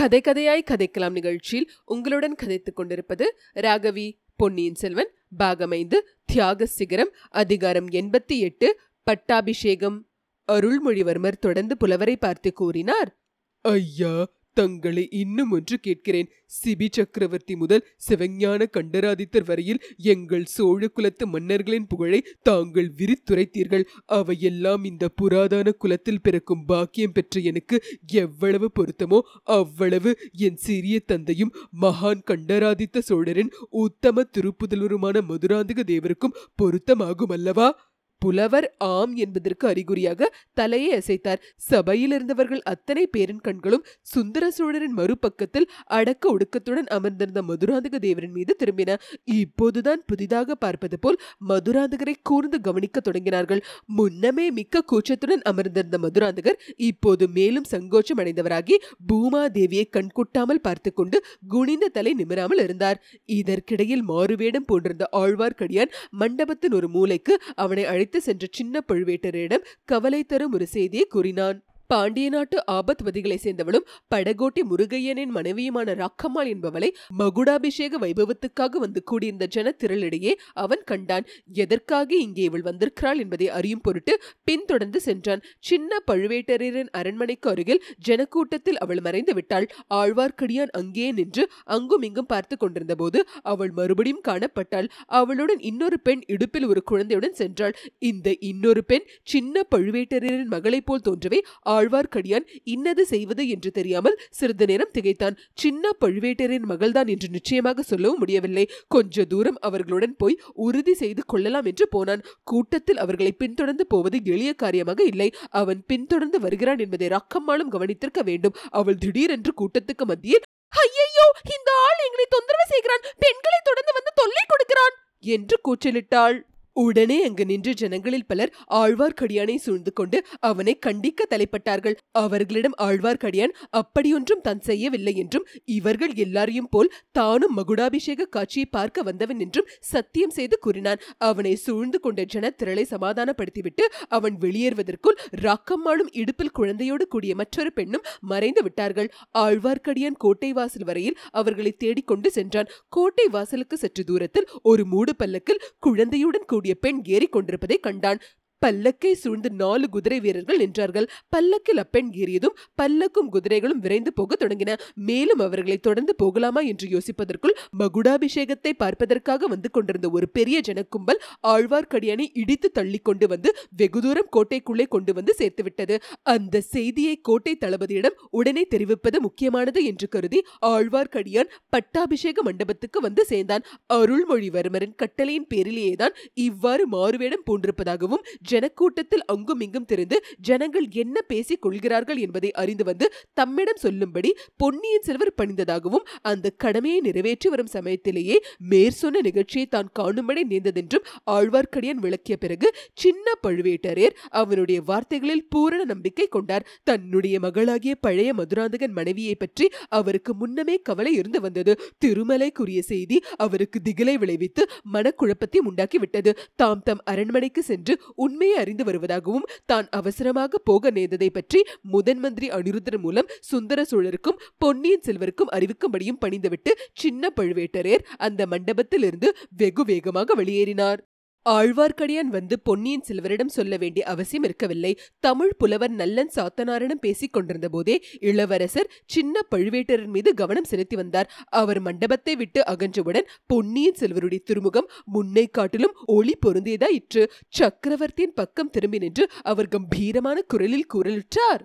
கதை கதையாய் கதைக்கலாம் நிகழ்ச்சியில் உங்களுடன் கதைத்துக் கொண்டிருப்பது ராகவி பொன்னியின் செல்வன் பாகமைந்து தியாக சிகரம் அதிகாரம் எண்பத்தி எட்டு பட்டாபிஷேகம். அருள்மொழிவர்மர் தொடர்ந்து புலவரை பார்த்து கூறினார். ஐயா தங்களை இன்னும் ஒன்று கேட்கிறேன். சிபி சக்கரவர்த்தி முதல் சிவஞான கண்டராதித்தர் வரையில் எங்கள் சோழ குலத்து மன்னர்களின் புகழை தாங்கள் விரித்துரைத்தீர்கள். அவையெல்லாம் இந்த புராதான குலத்தில் பிறக்கும் பாக்கியம் பெற்ற எனக்கு எவ்வளவு பொருத்தமோ அவ்வளவு என் சிறிய தந்தையும் மகான் கண்டராதித்த சோழரின் உத்தம திருப்புதல்வருமான மதுராந்தக தேவருக்கும் பொருத்தமாகும் அல்லவா? புலவர் ஆம் என்பதற்கு அறிகுறியாக தலையை அசைத்தார். சபையில் இருந்தவர்கள் அத்தனை பேரின் கண்களும் சுந்தர சோழரின் மறுபக்கத்தில் அடக்க ஒடுக்கத்துடன் அமர்ந்திருந்த மதுராந்தக தேவரின் மீது திரும்பின. இப்போதுதான் புதிதாக பார்ப்பது போல் மதுராந்தகரை கூர்ந்து கவனிக்க தொடங்கினார்கள். முன்னமே மிக்க கூச்சத்துடன் அமர்ந்திருந்த மதுராந்தகர் இப்போது மேலும் சங்கோச்சம் அடைந்தவராகி பூமாதேவியை கண்கொட்டாமல் பார்த்து கொண்டு குனிந்த தலை நிமிராமல் இருந்தார். இதற்கிடையில் மாறுவேடம் போன்றிருந்த ஆழ்வார்க்கடியான் மண்டபத்தின் ஒரு மூலைக்கு அவனை அழைத்து சென்ற சின்ன பழுவேட்டரிடம் கவலை தரும் ஒரு செய்தியை கூறினான். பாண்டிய நாட்டு ஆபத்வதிகளை சேர்ந்தவளும் படகோட்டி முருகையனின் மனைவியுமான ராக்கம்மாள் என்பவளை மகுடாபிஷேக வைபவத்துக்காக வந்து கூடியிருந்த ஜனத்திரளிடையே அவன் கண்டான். எதற்காக இங்கே இவள் வந்திருக்கிறாள் என்பதை அறியும் பொருட்டு பின்தொடர்ந்து சென்றான். சின்ன பழுவேட்டரின் அரண்மனைக்கு அருகில் ஜனக்கூட்டத்தில் அவள் மறைந்து விட்டாள். ஆழ்வார்க்கடியான் அங்கே நின்று அங்கும் இங்கும் பார்த்து கொண்டிருந்த போது அவள் மறுபடியும் காணப்பட்டாள். அவளுடன் இன்னொரு பெண் இடுப்பில் ஒரு குழந்தையுடன் சென்றாள். இந்த இன்னொரு பெண் சின்ன பழுவேட்டரின் மகளைப் போல் தோன்றவே ஆழ்வார்க்கடியான் இன்னது செய்வது என்று தெரியாமல் சிறிது நேரம் திகைத்தான். சின்ன பழுவேட்டரின் மகள்தான் என்று நிச்சயமாக சொல்லவும் முடியவில்லை. கொஞ்ச தூரம் அவர்களுடன் போய் உறுதி செய்து கொள்ளலாம் என்று போனான். கூட்டத்தில் அவர்களை பின்தொடர்ந்து போவது எளிய காரியமாக இல்லை. அவன் பின்தொடர்ந்து வருகிறான் என்பதை ரக்கம்மாளும் கவனித்திருக்க வேண்டும். அவள் திடீரென்று கூட்டத்துக்கு மத்தியில் ஐயையோ இந்த ஆள் எங்களை தொந்தரவு செய்கிறான். பெண்களை தொடர்ந்து வந்து தொல்லை கொடுக்கிறான் என்று கூச்சலிட்டாள். உடனே அங்கு நின்று ஜனங்களில் பலர் ஆழ்வார்க்கடியானை சூழ்ந்து கொண்டு அவனை கண்டிக்க தலைப்பட்டார்கள். அவர்களிடம் ஆழ்வார்க்கடியான் அப்படியொன்றும் தான் செய்யவில்லை என்றும் இவர்கள் எல்லாரையும் போல் தானும் மகுடாபிஷேக காட்சியை பார்க்க வந்தவன் என்றும் சத்தியம் செய்து கூறினான். அவனை சூழ்ந்து கொண்ட ஜனத்திரளை சமாதானப்படுத்திவிட்டு அவன் வெளியேறுவதற்குள் ராக்கம்மாளும் இடுப்பில் குழந்தையோடு கூடிய மற்றொரு பெண்ணும் மறைந்து விட்டார்கள். ஆழ்வார்க்கடியான் கோட்டை வாசல் வரையில் அவர்களை தேடிக்கொண்டு சென்றான். கோட்டை வாசலுக்கு சற்று தூரத்தில் ஒரு மூடு பல்லக்கில் குழந்தையுடன் கூடிய பெண் ஏறிக்கொண்டிருப்பதை கண்டான். பல்லக்கை சூழ்ந்து நாலு குதிரை வீரர்கள் நின்றார்கள். பல்லக்கில் அப்பெண் ஏறியதும் பல்லக்கும் குதிரைகளும் விரைந்து போக தொடங்கின. மேலும் அவர்களை தொடர்ந்து போகலாமா என்று யோசிப்பதற்குள் மகுடாபிஷேகத்தை பார்ப்பதற்காக வந்து கொண்டிருந்த ஒரு பெரிய ஜனக்கும்பல் ஆழ்வார்க்கடியானை இடித்து தள்ளி கொண்டு வந்து வெகு தூரம் கோட்டைக்குள்ளே கொண்டு வந்து சேர்த்துவிட்டது அந்த செய்தியை கோட்டை தளபதியிடம் உடனே தெரிவிப்பது முக்கியமானது என்று கருதி ஆழ்வார்க்கடியான் பட்டாபிஷேக மண்டபத்துக்கு வந்து சேர்ந்தான். அருள்மொழிவர்மரின் கட்டளையின் பேரிலேயேதான் இவ்வாறு மாறுவேடம் பூண்டிருப்பதாகவும் ஜனக்கூட்டத்தில் அங்கும் இங்கும் திரிந்து ஜனங்கள் என்ன பேசிக் கொள்கிறார்கள் என்பதை அறிந்து வந்து தம்மிடம் சொல்லும்படி பொன்னியின் செல்வர் பணிந்ததாகவும் அந்த கடமையை நிறைவேற்றி வரும் சமயத்திலேயே மேற்சொன்ன நிகழ்ச்சியை தான் காணும்படி நேர்ந்ததென்றும் ஆழ்வார்க்கடியான் விளக்கிய பிறகு சின்ன பழுவேட்டரையர் அவனுடைய வார்த்தைகளில் பூரண நம்பிக்கை கொண்டார். தன்னுடைய மகளாகிய பழைய மதுராந்தகன் மனைவியை பற்றி அவருக்கு முன்னமே கவலை இருந்து வந்தது. திருமலைக்குரிய செய்தி அவருக்கு திகிலை விளைவித்து மனக்குழப்பத்தை உண்டாக்கிவிட்டது. தாம் தம் அரண்மனைக்கு சென்று உண்மையை அறிந்து வருவதாகவும் தான் அவசரமாக போக நேர்ந்ததை பற்றி முதன் மந்திரி அனிருத்தர் மூலம் சுந்தர சோழருக்கும் பொன்னியின் செல்வருக்கும் அறிவிக்கும்படியும் பணிந்துவிட்டு சின்ன பழுவேட்டரையர் அந்த மண்டபத்திலிருந்து வெகு வேகமாக வெளியேறினார். ஆழ்வார்க்கடியான் வந்து பொன்னியின் செல்வரிடம் சொல்ல வேண்டிய அவசியம் இருக்கவில்லை. தமிழ் புலவர் நல்லன் சாத்தனாரிடம் பேசிக் கொண்டிருந்த போதே இளவரசர் சின்ன பழுவேட்டரன் மீது கவனம் செலுத்தி வந்தார். அவர் மண்டபத்தை விட்டு அகன்றவுடன் பொன்னியின் செல்வருடைய திருமுகம் முன்னை காட்டிலும் ஒளி பொருந்தியதாயிற்று சக்கரவர்த்தியின் பக்கம் திரும்பி நின்று அவர் கம்பீரமான குரலில் குரலிட்டார்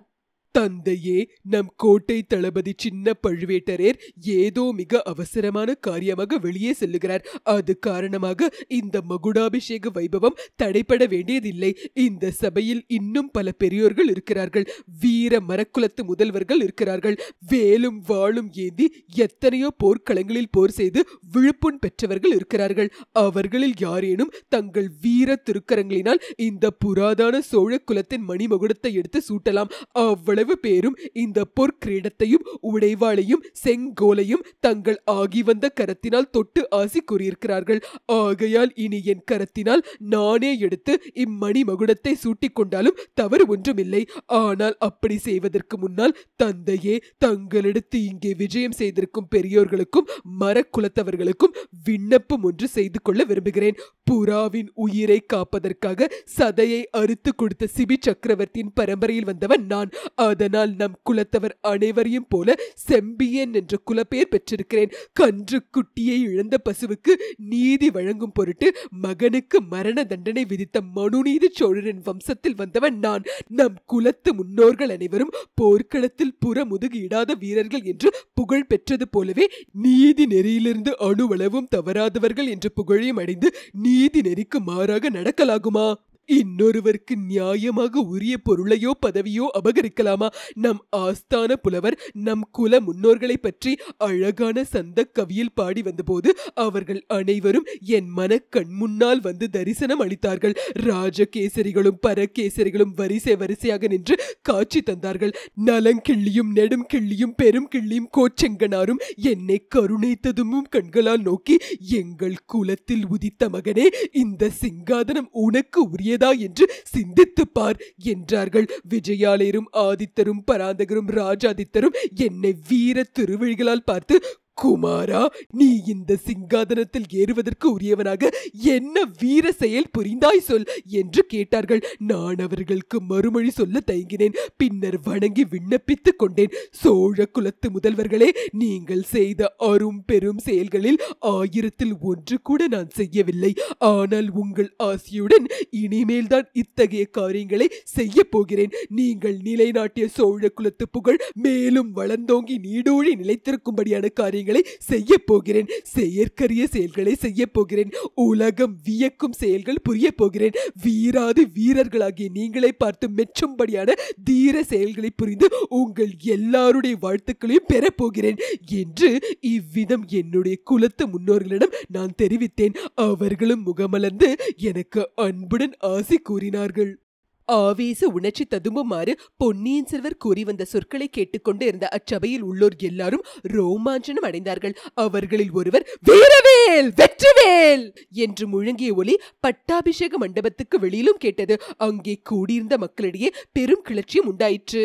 தந்தையே நம் கோட்டை தளபதி சின்ன பழுவேட்டரையர் ஏதோ மிக அவசரமான காரியமாக வெளியே செல்லுகிறார். அது காரணமாக இந்த மகுடாபிஷேக வைபவம் தடைப்பட வேண்டியதில்லை. இந்த சபையில் இன்னும் பல பெரியோர்கள் இருக்கிறார்கள். வீர மரக்குலத்து முதல்வர்கள் இருக்கிறார்கள். வேலும் வாளும் ஏந்தி எத்தனையோ போர்க்களங்களில் போர் செய்து விழுப்புண் பெற்றவர்கள் இருக்கிறார்கள். அவர்களில் யாரேனும் தங்கள் வீர திருக்கரங்களினால் இந்த புராதான சோழ குலத்தின் மணிமகுடத்தை எடுத்து சூட்டலாம். அவ்வளவு அவ்வளவு பேரும் இந்த பொற்கிரீடத்தையும் உடைவாளையும் செங்கோலையும் தங்கள் ஆகி வந்த கரத்தினால் தொட்டு ஆசி கூறியிருக்கிறார்கள். ஆகையால் இனி என் கரத்தினால் நானே எடுத்து இம்மணி மகுடத்தை சூட்டிக் கொண்டாலும் தவறு ஒன்றுமில்லை. ஆனால் அப்படி செய்வதற்கு முன்னால் தந்தையே தங்களிடத்து இங்கே விஜயம் செய்திருக்கும் பெரியோர்களுக்கும் மரக்குலத்தவர்களுக்கும் விண்ணப்பம் ஒன்று செய்து கொள்ள விரும்புகிறேன். புறாவின் உயிரை காப்பதற்காக சதையை அறுத்து கொடுத்த சிபி சக்கரவர்த்தியின் பரம்பரையில் வந்தவன் நான். அதனால் நம் குலத்தவர் அனைவரையும் போல செம்பியன் என்ற குலப்பெயர் பெற்றிருக்கிறேன். கன்று குட்டியை இழந்த பசுவுக்கு நீதி வழங்கும் பொருட்டு மகனுக்கு மரண தண்டனை விதித்த மனுநீதி சோழரின் வம்சத்தில் வந்தவன் நான். நம் குலத்து முன்னோர்கள் அனைவரும் போர்க்களத்தில் புறமுதுகு இடாத வீரர்கள் என்று புகழ் பெற்றது போலவே நீதி நெறியிலிருந்து அணுவளவும் தவறாதவர்கள் என்ற புகழையும் அடைந்து நீதி நெறிக்கு மாறாக நடக்கலாகுமா? இன்னொருவருக்கு நியாயமாக உரிய பொருளையோ பதவியோ அபகரிக்கலாமா? நம் ஆஸ்தான புலவர் நம் குல முன்னோர்களை பற்றி அழகான சந்த கவியில் பாடி வந்தபோது அவர்கள் அனைவரும் என் மன கண் முன்னால் வந்து தரிசனம் அளித்தார்கள். ராஜகேசரிகளும் பரகேசரிகளும் வரிசை வரிசையாக நின்று காட்சி தந்தார்கள். நலங்கிள்ளியும் நெடும் கிள்ளியும் பெரும் கிள்ளியும் கோச்செங்கனாரும் என்னை கருணைத்ததுமும் கண்களால் நோக்கி எங்கள் குலத்தில் உதித்த மகனே இந்த சிங்காதனம் உனக்கு உரிய கூடியதா என்று சிந்தித்துப் பார் என்றார்கள். விஜயாலயரும் ஆதித்தரும் பராந்தகரும் ராஜாதித்தரும் என்னை வீர திருவிழிகளால் பார்த்து குமாரா நீ இந்த சிங்காதனத்தில் ஏறுவதற்கு உரியவனாக என்ன வீர செயல் புரிந்தாய் சொல் என்று கேட்டார்கள். நான் அவர்களுக்கு மறுமொழி சொல்ல தயங்கினேன். பின்னர் வணங்கி விண்ணப்பித்துக் கொண்டேன். சோழ குலத்து முதல்வர்களே நீங்கள் செய்த அரும் பெரும் செயல்களில் ஆயிரத்தில் ஒன்று கூட நான் செய்யவில்லை. ஆனால் உங்கள் ஆசியுடன் இனிமேல் தான் இத்தகைய காரியங்களை செய்ய போகிறேன். நீங்கள் நிலைநாட்டிய சோழ குலத்து புகழ் மேலும் வளர்ந்தோங்கி நீடோழி நிலைத்திருக்கும்படியான காரியங்கள் செய்ய போகிறேன். செயற்கரிய செயல்களை செய்ய போகிறேன். உலகம் வியக்கும் செயல்கள் புரிய போகிறேன். வீராது வீரர்களாகிய நீங்களை பார்த்து மெச்சும்படியான தீர செயல்களை புரிந்து உங்கள் எல்லாருடைய வாழ்த்துக்களையும் பெறப்போகிறேன் என்று இவ்விதம் என்னுடைய குலத்து முன்னோர்களிடம் நான் தெரிவித்தேன். அவர்களும் முகமலர்ந்து எனக்கு அன்புடன் ஆசி கூறினார்கள். ஆவேச உணர்ச்சி ததும்புமாறு பொன்னியின் செல்வர் கூறி வந்த சொற்களை கேட்டுக்கொண்டு இருந்த அச்சபையில் உள்ளோர் எல்லாரும் ரோமாஞ்சனம் அடைந்தார்கள். அவர்களில் ஒருவர் வீரவேல் வெற்றிவேல்! என்று முழங்கிய ஒலி பட்டாபிஷேக மண்டபத்துக்கு வெளியிலும் கேட்டது. அங்கே கூடியிருந்த மக்களிடையே பெரும் கிளர்ச்சியும் உண்டாயிற்று.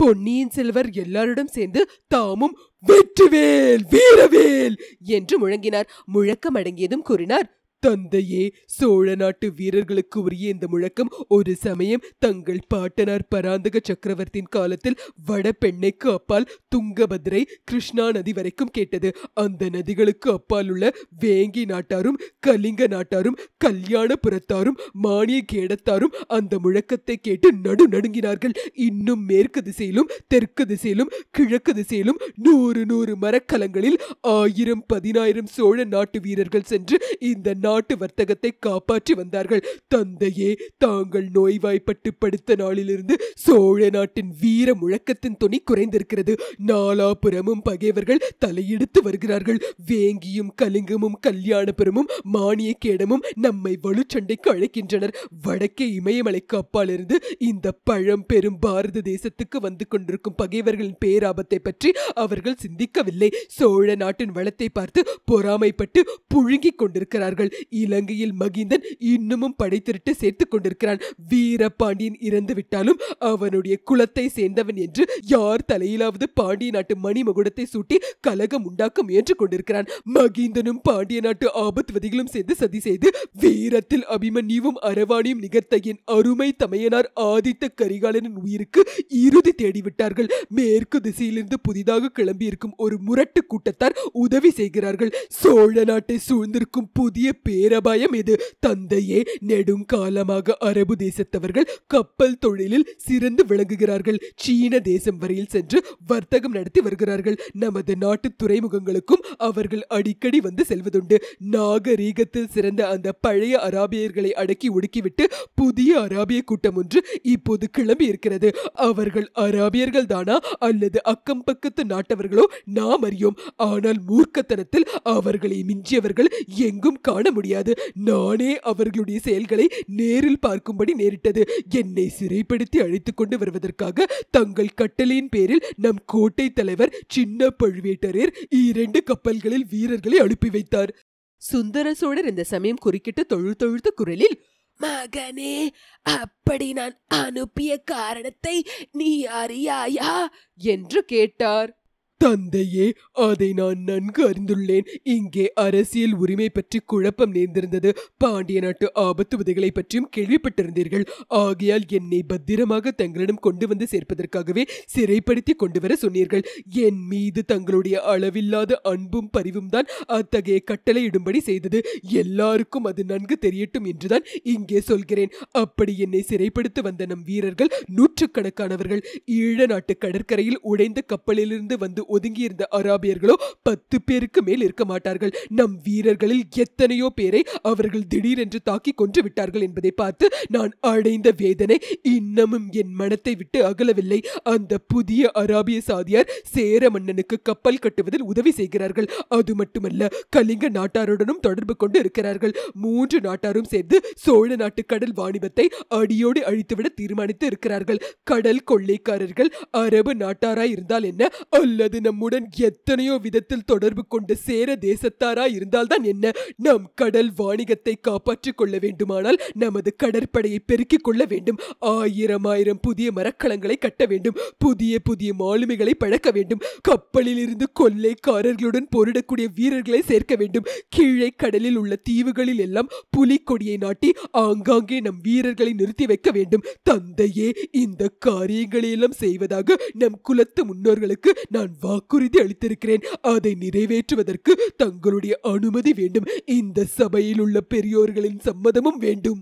பொன்னியின் செல்வர் எல்லாரிடம் சேர்ந்து தாமும் வெற்றிவேல் வீரவேல்! என்று முழங்கினார். முழக்கம் அடங்கியதும் கூறினார். தந்தையே சோழ நாட்டு வீரர்களுக்கு உரிய இந்த முழக்கம். ஒரு சமயம் தங்கள் பாட்டனார் பராந்தக சக்கரவர்த்தியின் காலத்தில் வடபெண்ணைக்கு அப்பால் துங்கபத்ரை கிருஷ்ணா நதி வரைக்கும் கேட்டது. அந்த நதிகளுக்கு அப்பால் உள்ள வேங்கி நாட்டாரும் கலிங்க நாட்டாரும் கல்யாணபுரத்தாரும் மானிய கேடத்தாரும் அந்த முழக்கத்தை கேட்டு நடு நடுங்கினார்கள். இன்னும் மேற்கு திசையிலும் தெற்கு திசையிலும் கிழக்கு திசையிலும் நூறு நூறு மரக்கலங்களில் ஆயிரம் பதினாயிரம் சோழ நாட்டு வீரர்கள் சென்று இந்த நாட்டு வர்த்தகத்தை காப்பாற்றி வந்தார்கள். தந்தையே தாங்கள் நோய்வாய்ப்பட்டு படுத்த நாளிலிருந்து சோழ நாட்டின் வீர முழக்கத்தின் துணி குறைந்திருக்கிறது. நாலாபுறமும் பகைவர்கள் தலையெடுத்து வருகிறார்கள். வேங்கியும் கலிங்கமும் கல்யாணபுரமும் மானியக்கேடமும் நம்மை வலுச்சண்டைக்கு அழைக்கின்றனர். வடக்கே இமயமலைக்கு அப்பாலிருந்து இந்த பழம் பெரும் பாரத தேசத்துக்கு வந்து கொண்டிருக்கும் பகைவர்களின் பேராபத்தை பற்றி அவர்கள் சிந்திக்கவில்லை. சோழ நாட்டின் வளத்தை பார்த்து பொறாமைப்பட்டு புழுங்கிக் கொண்டிருக்கிறார்கள். இலங்கையில் மகிந்தன் இன்னமும் படை திரட்டு சேர்த்துக் கொண்டிருக்கிறான். வீரபாண்டியன் இறந்து விட்டாலும் அவனுடைய குலத்தை சேர்ந்தவன் என்று யார் தலையிலாவது பாண்டிய நாட்டு மணிமகுடத்தை சூட்டி கலகம் உண்டாக்க முயன்று கொண்டிருக்கிறான். மகிந்தனும் பாண்டிய நாட்டு ஆபத்வதிகளும் சேர்ந்து சதி செய்து வீரத்தில் அபிமன்யுவும் அரவாணியும் நிகர்த்த என் அருமை தமையனார் ஆதித்த கரிகாலனின் உயிருக்கு இறுதி தேடிவிட்டார்கள். மேற்கு திசையிலிருந்து புதிதாக கிளம்பியிருக்கும் ஒரு முரட்டு கூட்டத்தார் உதவி செய்கிறார்கள். சோழ நாட்டை சூழ்ந்திருக்கும் புதிய பேரபாயம் இது. தந்தையே நெடுங்காலமாக அரபு தேசத்தவர்கள் கப்பல் தொழிலில் சிறந்து விளங்குகிறார்கள். சீன தேசம் வரையில் சென்று வர்த்தகம் நடத்தி வருகிறார்கள். நமது நாட்டு துறைமுகங்களுக்கும் அவர்கள் அடிக்கடி வந்து செல்வதுண்டு. நாகரீகத்தில் சிறந்த அந்த பழைய அராபியர்களை அடக்கி ஒடுக்கிவிட்டு புதிய அராபிய கூட்டம் ஒன்று இப்போது கிளம்பி இருக்கிறது. அவர்கள் அராபியர்கள் தானா அல்லது அக்கம் பக்கத்து நாட்டவர்களோ? நாம் அறியோம். ஆனால் மூர்க்கத்தனத்தில் அவர்களை மிஞ்சியவர்கள் எங்கும் காண முடியாது. நானே அவர்களுடைய செயல்களை நேரில் பார்க்கும்படி நேரிட்டது. என்னை சிறைப்படுத்தி அழைத்துக் கொண்டு வருவதற்காக தங்கள் கட்டளையின் பேரில் நம் கோட்டை தலைவர் சின்ன பழுவேட்டரர் இரண்டு கப்பல்களில் வீரர்களை அனுப்பி வைத்தார். சுந்தர சோழர் இந்த சமயம் குறுக்கிட்டு தொழு தொழுத்த குரலில் மகனே அப்படி நான் அனுப்பிய காரணத்தை நீ அறியாயா? என்று கேட்டார். தந்தையே அதை நான் நன்கு அறிந்துள்ளேன். இங்கே அரசியல் உரிமை பற்றி குழப்பம் நேர்ந்திருந்தது. பாண்டிய நாட்டு ஆபத்து உதைகளை பற்றியும் கேள்விப்பட்டிருந்தீர்கள். ஆகையால் என்னை பத்திரமாக தங்களிடம் கொண்டு வந்து சேர்ப்பதற்காகவே சிறைப்படுத்தி கொண்டு வர சொன்னீர்கள். என் மீது தங்களுடைய அளவில்லாத அன்பும் பரிவும் தான் அத்தகைய கட்டளையிடும்படி செய்தது. எல்லாருக்கும் அது நன்கு தெரியட்டும் என்றுதான் இங்கே சொல்கிறேன். அப்படி என்னை சிறைப்படுத்த வந்த நம் வீரர்கள் நூற்றுக்கணக்கானவர்கள். ஈழ நாட்டு கடற்கரையில் உடைந்த கப்பலிலிருந்து வந்து ஒதுங்கியிருந்த அராபியர்களோ பத்து பேருக்கு மேல் இருக்க மாட்டார்கள். நம் வீரர்களில் எத்தனையோ பேரை அவர்கள் திடீரென்று தாக்கி கொன்று விட்டார்கள் என்பதை பார்த்து நான் அடைந்த வேதனை இன்னமும் என் மனத்தை விட்டு அகலவில்லை. அந்த புதிய அராபிய சாதியார் சேர மன்னனுக்கு கப்பல் கட்டுவதில் உதவி செய்கிறார்கள். அது மட்டுமல்ல கலிங்க நாட்டாருடனும் தொடர்பு கொண்டு இருக்கிறார்கள். மூன்று நாட்டாரும் சேர்ந்து சோழ நாட்டு கடல் வாணிபத்தை அடியோடு அழித்துவிட தீர்மானித்து இருக்கிறார்கள். கடல் கொள்ளைக்காரர்கள் அரபு நாட்டாராய் இருந்தால் என்ன? அல்லது நம்முடன் எத்தனையோ விதத்தில் தொடர்பு கொண்ட சேர தேசத்தாரா இருந்தால்தான் என்ன? நம் கடல் வாணிகத்தை காப்பாற்றிக் கொள்ள வேண்டுமானால் நமது கடற்படையை பெருக்கிக் கொள்ள வேண்டும். ஆயிரம் ஆயிரம் புதிய மரக்கலங்களை கட்ட வேண்டும். புதிய புதிய மாலுமிகளை பழக்க வேண்டும். கப்பலில் இருந்து கொள்ளைக்காரர்களுடன் போரிடக்கூடிய வீரர்களை சேர்க்க வேண்டும். கீழே கடலில் உள்ள தீவுகளில் எல்லாம் புலிக்கொடியை நாட்டி ஆங்காங்கே நம் வீரர்களை நிறுத்தி வைக்க வேண்டும். தந்தையே இந்த காரியங்களையெல்லாம் செய்வதாக நம் குலத்து முன்னோர்களுக்கு நான் வாக்குறுதி அளித்திருக்கிறேன். அதை நிறைவேற்றுவதற்கு தங்களுடைய அனுமதி வேண்டும். இந்த சபையில் உள்ள பெரியோர்களின் சம்மதமும் வேண்டும்.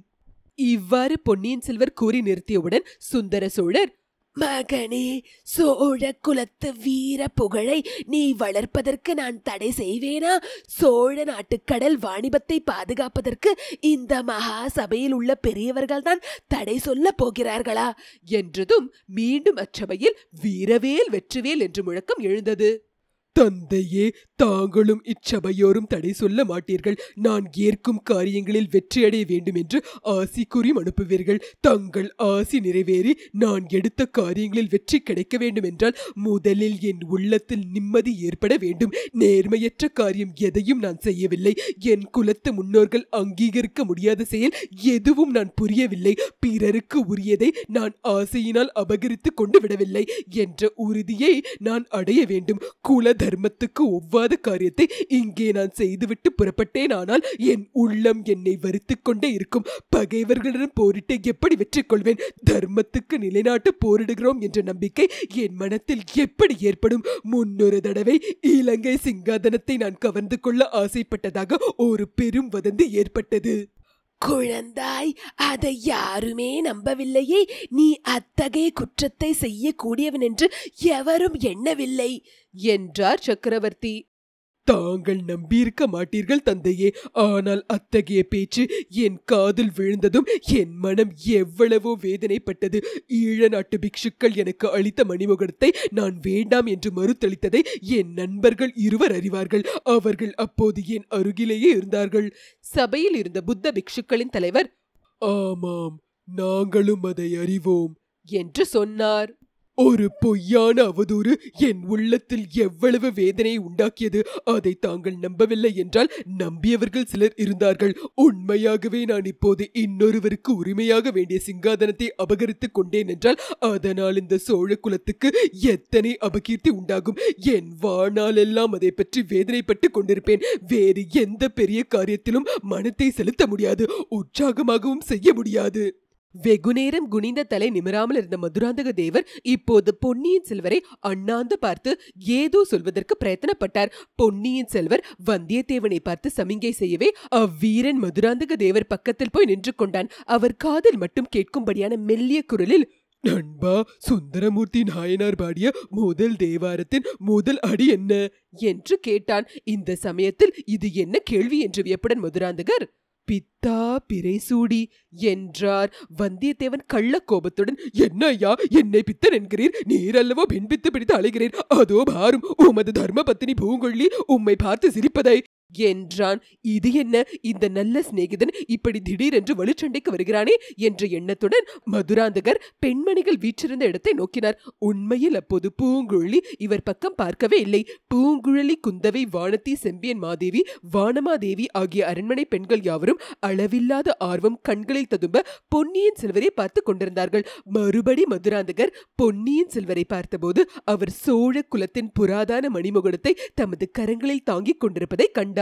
இவ்வாறு பொன்னியின் செல்வர் கூறி நிறுத்தியவுடன் சுந்தர சோழர் மகனே சோழ குலத்து வீர புகழை நீ வளர்ப்பதற்கு நான் தடை செய்வேனா? சோழ நாட்டுக்கடல் வாணிபத்தை பாதுகாப்பதற்கு இந்த மகா சபையில் உள்ள பெரியவர்கள்தான் தடை சொல்ல போகிறார்களா? என்றதும் மீண்டும் அச்சபையில் வீரவேல் வெற்றிவேல் என்று முழக்கம் எழுந்தது. தந்தையே தாங்களும் இச்சபையோரும் தடை சொல்ல மாட்டீர்கள். நான் ஏற்கும் காரியங்களில் வெற்றியடைய வேண்டும் என்று ஆசி கூறி அனுப்புவீர்கள் தங்கள் ஆசி நிறைவேறி நான் எடுத்த காரியங்களில் வெற்றி கிடைக்க வேண்டும் என்றால் முதலில் என் உள்ளத்தில் நிம்மதி ஏற்பட வேண்டும். நேர்மையற்ற காரியம் எதையும் நான் செய்யவில்லை. என் குலத்து முன்னோர்கள் அங்கீகரிக்க முடியாத செயல் எதுவும் நான் புரியவில்லை. பிறருக்கு உரியதை நான் ஆசையினால் அபகரித்து கொண்டு விடவில்லை. என்ற உறுதியை நான் அடைய வேண்டும். குலத தர்மத்துக்கு ஒவ்வாத காரியத்தை இங்கே நான் செய்துவிட்டு புறப்பட்டேன். ஆனால் என் உள்ளம் என்னை வருத்திக் கொண்டே இருக்கும். பகைவர்களிடம் போரிட்டு எப்படி வெற்றி கொள்வேன்? தர்மத்துக்கு நிலைநாட்டு போரிடுகிறோம் என்ற நம்பிக்கை என் மனத்தில் எப்படி ஏற்படும்? முன்னொரு தடவை இலங்கை சிங்காதனத்தை நான் கவர்ந்து கொள்ள ஆசைப்பட்டதாக ஒரு பெரும் வதந்தி ஏற்பட்டது. குழந்தாய் அதை யாருமே நம்பவில்லையே. நீ அத்தகைய குற்றத்தை செய்யக்கூடியவன் என்று எவரும் எண்ணவில்லை என்றார் சக்கரவர்த்தி. தாங்கள் நம்பியிருக்க மாட்டீர்கள் தந்தையே. ஆனால் அத்தகைய பேச்சு என் காதில் விழுந்ததும் என் மனம் எவ்வளவோ வேதனைப்பட்டது. ஈழ நாட்டு பிக்ஷுக்கள் எனக்கு அளித்த மணிமுகத்தை நான் வேண்டாம் என்று மறுத்தளித்ததை என் நண்பர்கள் இருவர் அறிவார்கள். அவர்கள் அப்போது என் அருகிலேயே இருந்தார்கள். சபையில் இருந்த புத்த பிக்ஷுக்களின் தலைவர் ஆமாம் நாங்களும் அதை அறிவோம் என்று சொன்னார். ஒரு பொய்யான அவதூறு. என் உள்ளத்தில் எவ்வளவு வேதனையை உண்டாக்கியது. அதை தாங்கள் நம்பவில்லை என்றால் நம்பியவர்கள் சிலர் இருந்தார்கள். உண்மையாகவே நான் இப்போது இன்னொருவருக்கு உரிமையாக வேண்டிய சிங்காதனத்தை அபகரித்துக் கொண்டேன் என்றால் அதனால் இந்த சோழ குலத்துக்கு எத்தனை அபகீர்த்தி உண்டாகும். என் வாழ்நாளெல்லாம் அதை பற்றி வேதனைப்பட்டு கொண்டிருப்பேன். வேறு எந்த பெரிய காரியத்திலும் மனத்தை செலுத்த முடியாது. உற்சாகமாகவும் செய்ய முடியாது. வெகுநேரம் குனிந்த தலை நிமிராமல் இருந்த மதுராந்தக தேவர் இப்போது பொன்னியின் செல்வரை அண்ணாந்து பார்த்து ஏதோ சொல்வதற்கு பிரயத்தனப்பட்டார். பொன்னியின் செல்வர் வந்தியத்தேவனை பார்த்து சமிங்கை செய்யவே அவ்வீரன் மதுராந்தக தேவர் பக்கத்தில் போய் நின்று கொண்டான். அவர் காதில் மட்டும் கேட்கும்படியான மெல்லிய குரலில் நண்பா சுந்தரமூர்த்தி நாயனார் பாடிய முதல் தேவாரத்தின் முதல் அடி என்ன? என்று கேட்டான். இந்த சமயத்தில் இது என்ன கேள்வி? என்று வியப்புடன் மதுராந்தகர் பித்தா பிறைசூடி என்றார். வந்தியத்தேவன் கள்ள கோபத்துடன் என்ன ஐயா என்னை பித்தன் என்கிறீர்? நீரல்லவோ பின்பித்து பிடித்து அழைகிறீர்? அதோ பாரும் உமது தர்ம பத்தினி பூங்கொள்ளி உம்மை பார்த்து சிரிப்பதை என்றான். இது என்ன? இந்த நல்ல சிநேகிதன் இப்படி திடீரென்று வலுச்சண்டைக்கு வருகிறானே என்ற எண்ணத்துடன் மதுராந்தகர் பெண்மணிகள் வீற்றிருந்த இடத்தை நோக்கினார். உண்மையில் அப்போது பூங்குழலி இவர் பக்கம் பார்க்கவே இல்லை. பூங்குழலி குந்தவை வானத்தி செம்பியன் மாதேவி வானமாதேவி ஆகிய அரண்மனை பெண்கள் யாவரும் அளவில்லாத ஆர்வம் கண்களில் ததும்ப பொன்னியின் செல்வரை பார்த்து கொண்டிருந்தார்கள். மறுபடி மதுராந்தகர் பொன்னியின் செல்வரை பார்த்தபோது அவர் சோழ குலத்தின் புராதான மணிமுகுடத்தை தமது கரங்களில் தாங்கிக் கொண்டிருப்பதை கண்டார்.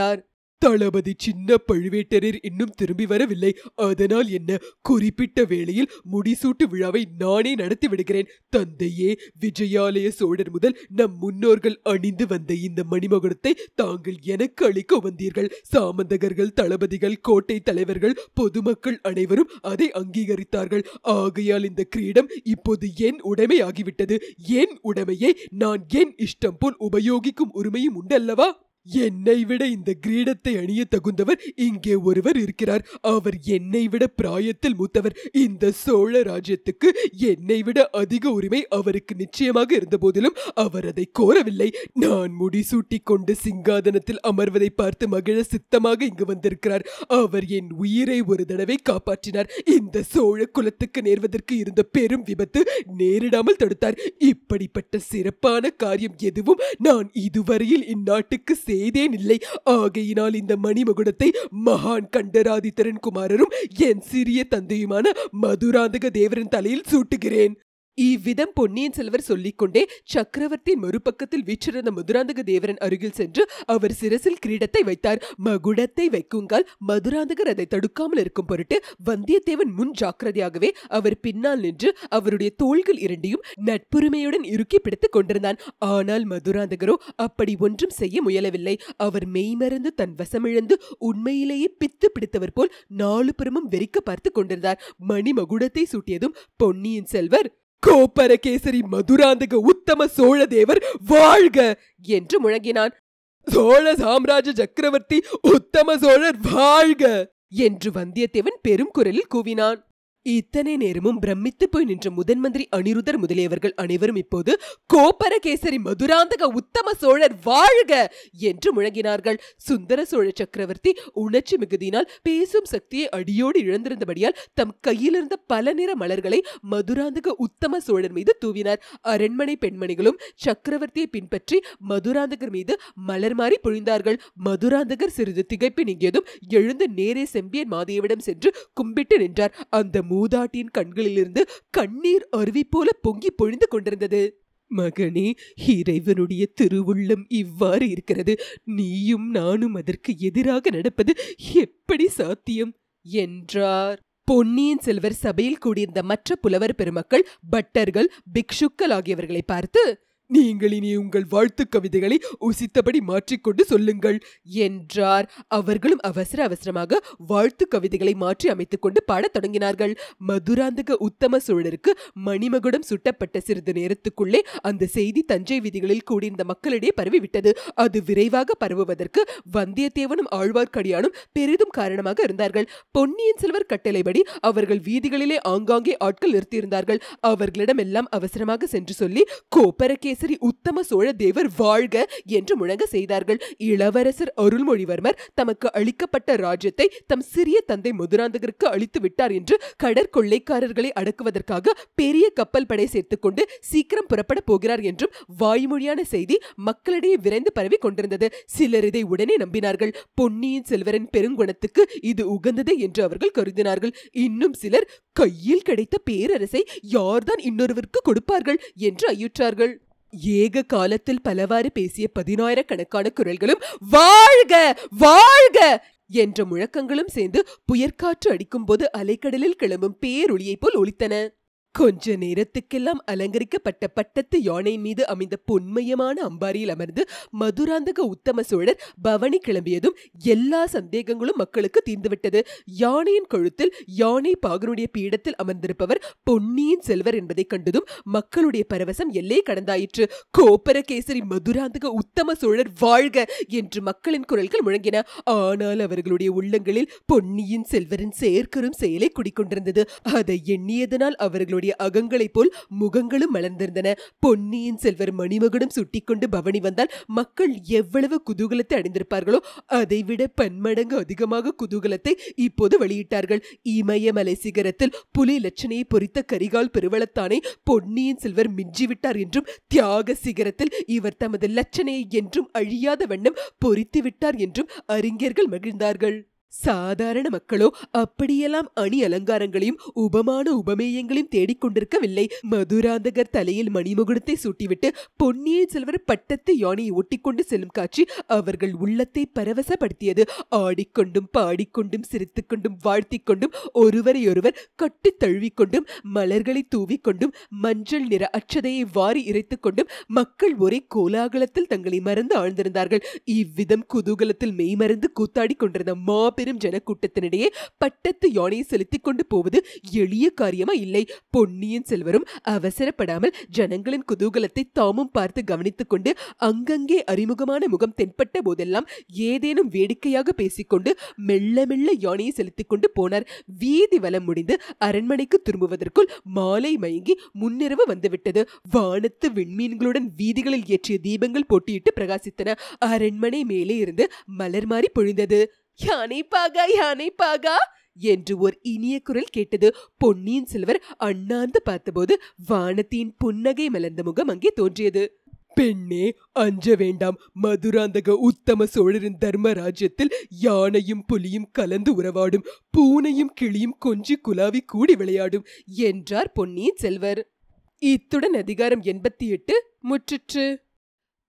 தளபதி சின்ன பழுவேட்டரர் இன்னும் திரும்பி வரவில்லை. அதனால் என்ன? குறிப்பிட்ட வேளையில் முடிசூட்டு விழாவை நானே நடத்தி விடுகிறேன். தந்தையே விஜயாலய சோழர் முதல் நம் முன்னோர்கள் அணிந்து வந்த இந்த மணிமகுடத்தை தாங்கள் எனக்கு அளிக்க வந்தீர்கள். சாமந்தகர்கள் தளபதிகள் கோட்டை தலைவர்கள் பொதுமக்கள் அனைவரும் அதை அங்கீகரித்தார்கள். ஆகையால் இந்த கிரீடம் இப்போது என் உடைமையாகிவிட்டது. என் உடைமையை நான் என் இஷ்டம் போல் உபயோகிக்கும் உரிமையும் உண்டல்லவா என்னை விட இந்த கிரீடத்தை அணிய தகுந்தவர் இங்கே ஒருவர் இருக்கிறார். அவர் என்னை விட பிராயத்தில் மூத்தவர். இந்த சோழ ராஜ்யத்துக்கு என்னை விட அதிக உரிமை அவருக்கு நிச்சயமாக இருந்த போதிலும் அவர் அதை கோரவில்லை. நான் முடிசூட்டி கொண்டு சிங்காதனத்தில் அமர்வதை பார்த்து மகிழ சித்தமாக இங்கு வந்திருக்கிறார். அவர் என் உயிரை ஒரு தடவை காப்பாற்றினார். இந்த சோழ குலத்துக்கு நேர்வதற்கு இருந்த பெரும் விபத்து நேரிடாமல் தடுத்தார். இப்படிப்பட்ட சிறப்பான காரியம் எதுவும் நான் இதுவரையில் இந்நாட்டுக்கு ஏதேன் இல்லை ஆகையினால் இந்த மணிமகுடத்தை மகான் கண்டராதித்தரன் குமாரரும் என் சிறிய தந்தையுமான மதுராந்தக தேவரன் தலையில் சூட்டுகிறேன். இவ்விதம் பொன்னியின் செல்வர் சொல்லிக்கொண்டே சக்கரவர்த்தியின் மறுபக்கத்தில் வீற்றிருந்த மதுராந்தக தேவரன் அருகில் சென்று அவர் சிரசில் கிரீடத்தை வைத்தார் மகுடத்தை வைக்குங்கால் மதுராந்தகர் அதை தடுக்காமல் இருக்கும் பொருட்டு வந்தியத்தேவன் முன் ஜாக்கிரதையாகவே அவர் பின்னால் நின்று அவருடைய தோள்கள் இரண்டையும் நட்புரிமையுடன் இறுக்கி பிடித்துக் கொண்டிருந்தான் ஆனால் மதுராந்தகரோ அப்படி ஒன்றும் செய்ய முயலவில்லை அவர் மெய்மறந்து தன் வசமிழந்து உண்மையிலேயே பித்து பிடித்தவர் போல் நாலு புறமும் வெறிக்க பார்த்து கொண்டிருந்தார் மணிமகுடத்தை சூட்டியதும் பொன்னியின் செல்வர் கோப்பரகேசரி மதுராந்தக உத்தம சோழ தேவர் வாழ்க என்று முழங்கினான். சோழ சாம்ராஜ்ய சக்கரவர்த்தி உத்தம சோழர் வாழ்க என்று வந்தியத்தேவன் பெரும் குரலில் கூவினான். இத்தனை நேரமும் பிரமித்து போய் நின்ற முதன் மந்திரி அனிருதர் முதலியவர்கள் அனைவரும் இப்போது கோப்பரகேசரி மதுராந்தக உத்தம சோழர் வாழ்க என்று முழங்கினார்கள். சுந்தர சோழ சக்கரவர்த்தி உணர்ச்சி மிகுதியினால் பேசும் சக்தியை அடியோடு இழந்திருந்தபடியால் தம் கையிலிருந்த பல நிற மலர்களை மதுராந்தக உத்தம சோழர் மீது தூவினார். அரண்மனை பெண்மணிகளும் சக்கரவர்த்தியை பின்பற்றி மதுராந்தகர் மீது மலர் மாறி பொழிந்தார்கள். மதுராந்தகர் சிறிது திகைப்பு நீங்கியதும் எழுந்து நேரே செம்பியன் மாதேவிடம் சென்று கும்பிட்டு நின்றார். அந்த மூதாட்டியின் கண்களிலிருந்து கண்ணீர் அருவி போல பொங்கி பொழிந்து கொண்டிருந்தது. மகனே இறைவனுடைய திருவுள்ளம் இவ்வாறு இருக்கிறது. நீயும் நானும் அதற்கு எதிராக நடப்பது எப்படி சாத்தியம்? என்றார். பொன்னியின் செல்வர் சபையில் கூடியிருந்த மற்ற புலவர் பெருமக்கள் பட்டர்கள் பிக்ஷுக்கள் ஆகியவர்களை பார்த்து நீங்கள் இனி உங்கள் வாழ்த்து கவிதைகளை உசித்தபடி மாற்றிக்கொண்டு சொல்லுங்கள் என்றார். அவர்களும் அவசர அவசரமாக வாழ்த்து கவிதைகளை மாற்றி அமைத்துக்கொண்டு பாடத் தொடங்கினார்கள். மதுராந்தக உத்தம சோழருக்கு மணிமகுடம் சுட்டப்பட்ட சிறிது நேரத்துக்குள்ளே அந்த செய்தி தஞ்சை வீதிகளில் கூடியிருந்த மக்களிடையே பரவிவிட்டது. அது விரைவாக பரவுவதற்கு வந்தியத்தேவனும் ஆழ்வார்க்கடியானும் பெரிதும் காரணமாக இருந்தார்கள். பொன்னியின் செல்வர் கட்டளைப்படி அவர்கள் வீதிகளிலே ஆங்காங்கே ஆட்கள் நிறுத்தியிருந்தார்கள். அவர்களிடமெல்லாம் அவசரமாக சென்று சொல்லி கோப்பரக்கே கேசரி உத்தம சோழ தேவர் வாழ்க என்று முழங்க செய்தார்கள். இளவரசர் அருள்மொழிவர்மர் தமக்கு அளிக்கப்பட்ட ராஜ்யத்தை தம் சிறிய தந்தை மதுராந்தகருக்கு அளித்து விட்டார் என்று கடற்கொள்ளைக்காரர்களை அடக்குவதற்காக பெரிய கப்பல் படை சேர்த்துக்கொண்டு சீக்கிரம் புறப்பட போகிறார் என்றும் வாய்மொழியான செய்தி மக்களிடையே விரைந்து பரவி கொண்டிருந்தது. சிலர் இதை உடனே நம்பினார்கள். பொன்னியின் செல்வரின் பெருங்குணத்துக்கு இது உகந்தது என்று அவர்கள் கருதினார்கள். இன்னும் சிலர் கையில் கிடைத்த பேரரசை யார்தான் இன்னொருவருக்கு கொடுப்பார்கள் என்று ஐயுற்றார்கள். ஏக காலத்தில் பலவாறு பேசிய பதினாயிரக்கணக்கான குரல்களும் வாழ்க வாழ்க! என்ற முழக்கங்களும் சேர்ந்து புயற்காற்று அடிக்கும்போது அலைக்கடலில் கிளம்பும் பேரொளியைப் போல் ஒலித்தன. கொஞ்ச நேரத்துக்கெல்லாம் அலங்கரிக்கப்பட்ட பட்டத்து யானை மீது அமைந்த பொன்மயமான அம்பாரியில் அமர்ந்து மதுராந்தக உத்தம சோழர் பவனி கிளம்பியதும் எல்லா சந்தேகங்களும் மக்களுக்கு தீர்ந்துவிட்டது. யானையின் கழுத்தில் யானை பாகனுடைய பீடத்தில் அமர்ந்திருப்பவர் பொன்னியின் செல்வர் என்பதைக் கண்டதும் மக்களுடைய பரவசம் எல்லை கடந்தாயிற்று. கோப்பரகேசரி மதுராந்தக உத்தம சோழர் வாழ்க என்று மக்களின் குரல்கள் முழங்கின. ஆனால் அவர்களுடைய உள்ளங்களில் பொன்னியின் செல்வரின் செயற்கரும் செயலை குடிக்கொண்டிருந்தது. அதை எண்ணியதனால் அவர்களுடைய ஆடிய அகங்களைப் போல் முகங்களும் மலர்ந்திருந்தன. பொன்னியின் செல்வர் மணிமகுடம் சுட்டிக்கொண்டு பவனி வந்தால் மக்கள் எவ்வளவு குதூகலத்தை அடைந்திருப்பார்களோ அதைவிட பன்மடங்கு அதிகமாக குதூகலத்தை இப்போது வெளியிட்டார்கள். இமயமலை சிகரத்தில் புலி லட்சணையை பொறித்த கரிகால் பெருவளத்தானை பொன்னியின் செல்வர் மிஞ்சிவிட்டார் என்றும் தியாக சிகரத்தில் இவர் தமது லட்சணையை என்றும் அழியாத வண்ணம் பொறித்து விட்டார் என்றும் அறிஞர்கள் மகிழ்ந்தார்கள். சாதாரண மக்களோ அப்படியெல்லாம் அணி அலங்காரங்களையும் உபமான உபமேயங்களையும் தேடிக்கொண்டிருக்கவில்லை. மதுராந்தகர் தலையில் மணிமுகுடத்தை சூட்டிவிட்டு பொன்னியின் செல்வர் பட்டத்து யானையை ஒட்டிக்கொண்டு செல்லும் காட்சி அவர்கள் உள்ளத்தை பரவசப்படுத்தியது. ஆடிக்கொண்டும் பாடிக்கொண்டும் சிரித்துக்கொண்டும் வாழ்த்திக்கொண்டும் ஒருவரையொருவர் கட்டித் தழுவிக்கொண்டும் மலர்களை தூவிக்கொண்டும் மஞ்சள் நிற அச்சதையை வாரி இறைத்துக்கொண்டும் மக்கள் ஒரே கோலாகலத்தில் தங்களை மறந்து ஆழ்ந்திருந்தார்கள். இவ்விதம் குதூகலத்தில் மெய்மறந்து கூத்தாடி கொண்டிருந்த மாபெரும் ஜனக்கூட்டத்தினிடையே பட்டத்து யானையை செலுத்திக் கொண்டு போவது எளிய காரியமா இல்லை? பொன்னியின் செல்வரும் அவசரப்படாமல் ஜனங்களின் குதூகலத்தை தாமும் பார்த்து கவனித்துக் கொண்டு அங்கங்கே அறிமுகமான முகம் தென்பட்ட போதெல்லாம் ஏதேனும் வேடிக்கையாக பேசிக்கொண்டு மெல்ல மெல்ல யானையை செலுத்திக் கொண்டு போனார். வீதி வலம் முடிந்து அரண்மனைக்கு திரும்புவதற்குள் மாலை மயங்கி முன்னிரவு வந்துவிட்டது. வானத்து விண்மீன்களுடன் வீதிகளில் ஏற்றிய தீபங்கள் போட்டியிட்டு பிரகாசித்தன. அரண்மனை மேலே இருந்து மலர் மாறி பொழிந்தது. யானை பாகா யானை பாகா? என்று ஒரு இனிய குரல் கேட்டது. பொன்னியின் செல்வர் அண்ணாந்து பார்த்தபோது வானத்தின் புன்னகை மலர்ந்த முகம் அங்கே தோன்றியது. பெண்ணே அஞ்ச வேண்டாம். மதுராந்தக உத்தம சோழரின் தர்மராஜ்யத்தில் யானையும் புலியும் கலந்து உறவாடும். பூனையும் கிளியும் கொஞ்சி குலாவி கூடி விளையாடும் என்றார் பொன்னியின் செல்வர். இத்துடன் அதிகாரம் எண்பத்தி எட்டு முற்றிற்று.